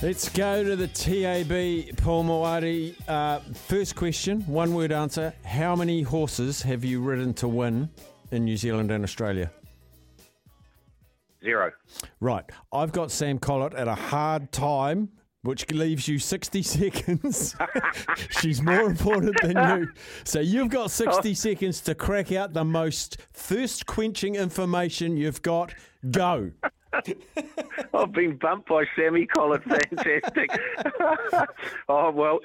Let's go to the TAB, Paul Maoate. Uh, first question, one word answer. How many horses have you ridden to win in New Zealand and Australia? Zero. Right. I've got Sam Collett at a hard time, which leaves you 60 seconds. She's more important than you. So you've got 60 seconds to crack out the most thirst quenching information you've got. Go. I've been bumped by Sammy Collins. Fantastic. oh, well,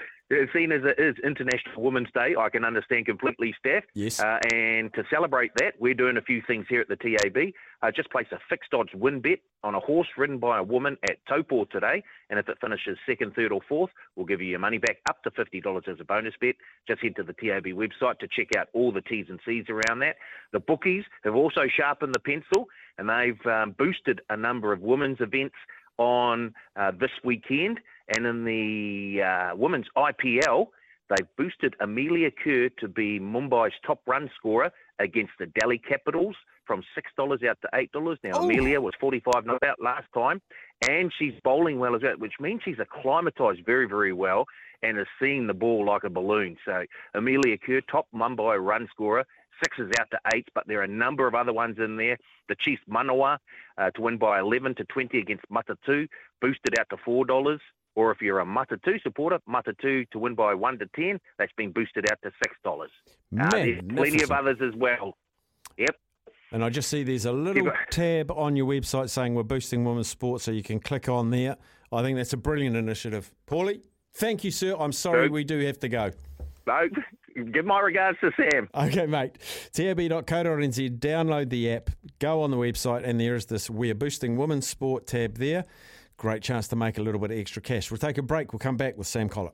seen as it is International Women's Day, I can understand completely, Steph. Yes. Uh, and to celebrate that, we're doing a few things here at the TAB. Uh, just place a fixed odds win bet on a horse ridden by a woman at Taupo today. And if it finishes second, third, or fourth, we'll give you your money back up to $50 as a bonus bet. Just head to the TAB website to check out all the T's and C's around that. The bookies have also sharpened the pencil and they've um, boosted a number of women's events on uh, this weekend. And in the uh, women's IPL, they've boosted Amelia Kerr to be Mumbai's top run scorer against the Delhi Capitals from $6 out to $8. Now, Oh. Amelia was 45 not out last time, and she's bowling well as well, which means she's acclimatised very, very well and is seeing the ball like a balloon. So, Amelia Kerr, top Mumbai run scorer, sixes out to eight, but there are a number of other ones in there. The Chiefs Manawa uh, to win by 11 to 20 against Matatu, boosted out to $4. Or if you're a Matatu supporter, Matatu to win by 1 to 10, that's been boosted out to $6. Uh, there's plenty of others as well. Yep. And I just see there's a little tab on your website saying we're boosting women's sports, so you can click on there. I think that's a brilliant initiative. Paulie, thank you, sir. I'm sorry we do have to go. No, give my regards to Sam. Okay, mate. tab.co.nz, download the app, go on the website, and there is this We're Boosting Women's Sport tab there. Great chance to make a little bit of extra cash. We'll take a break. We'll come back with Sam Collett.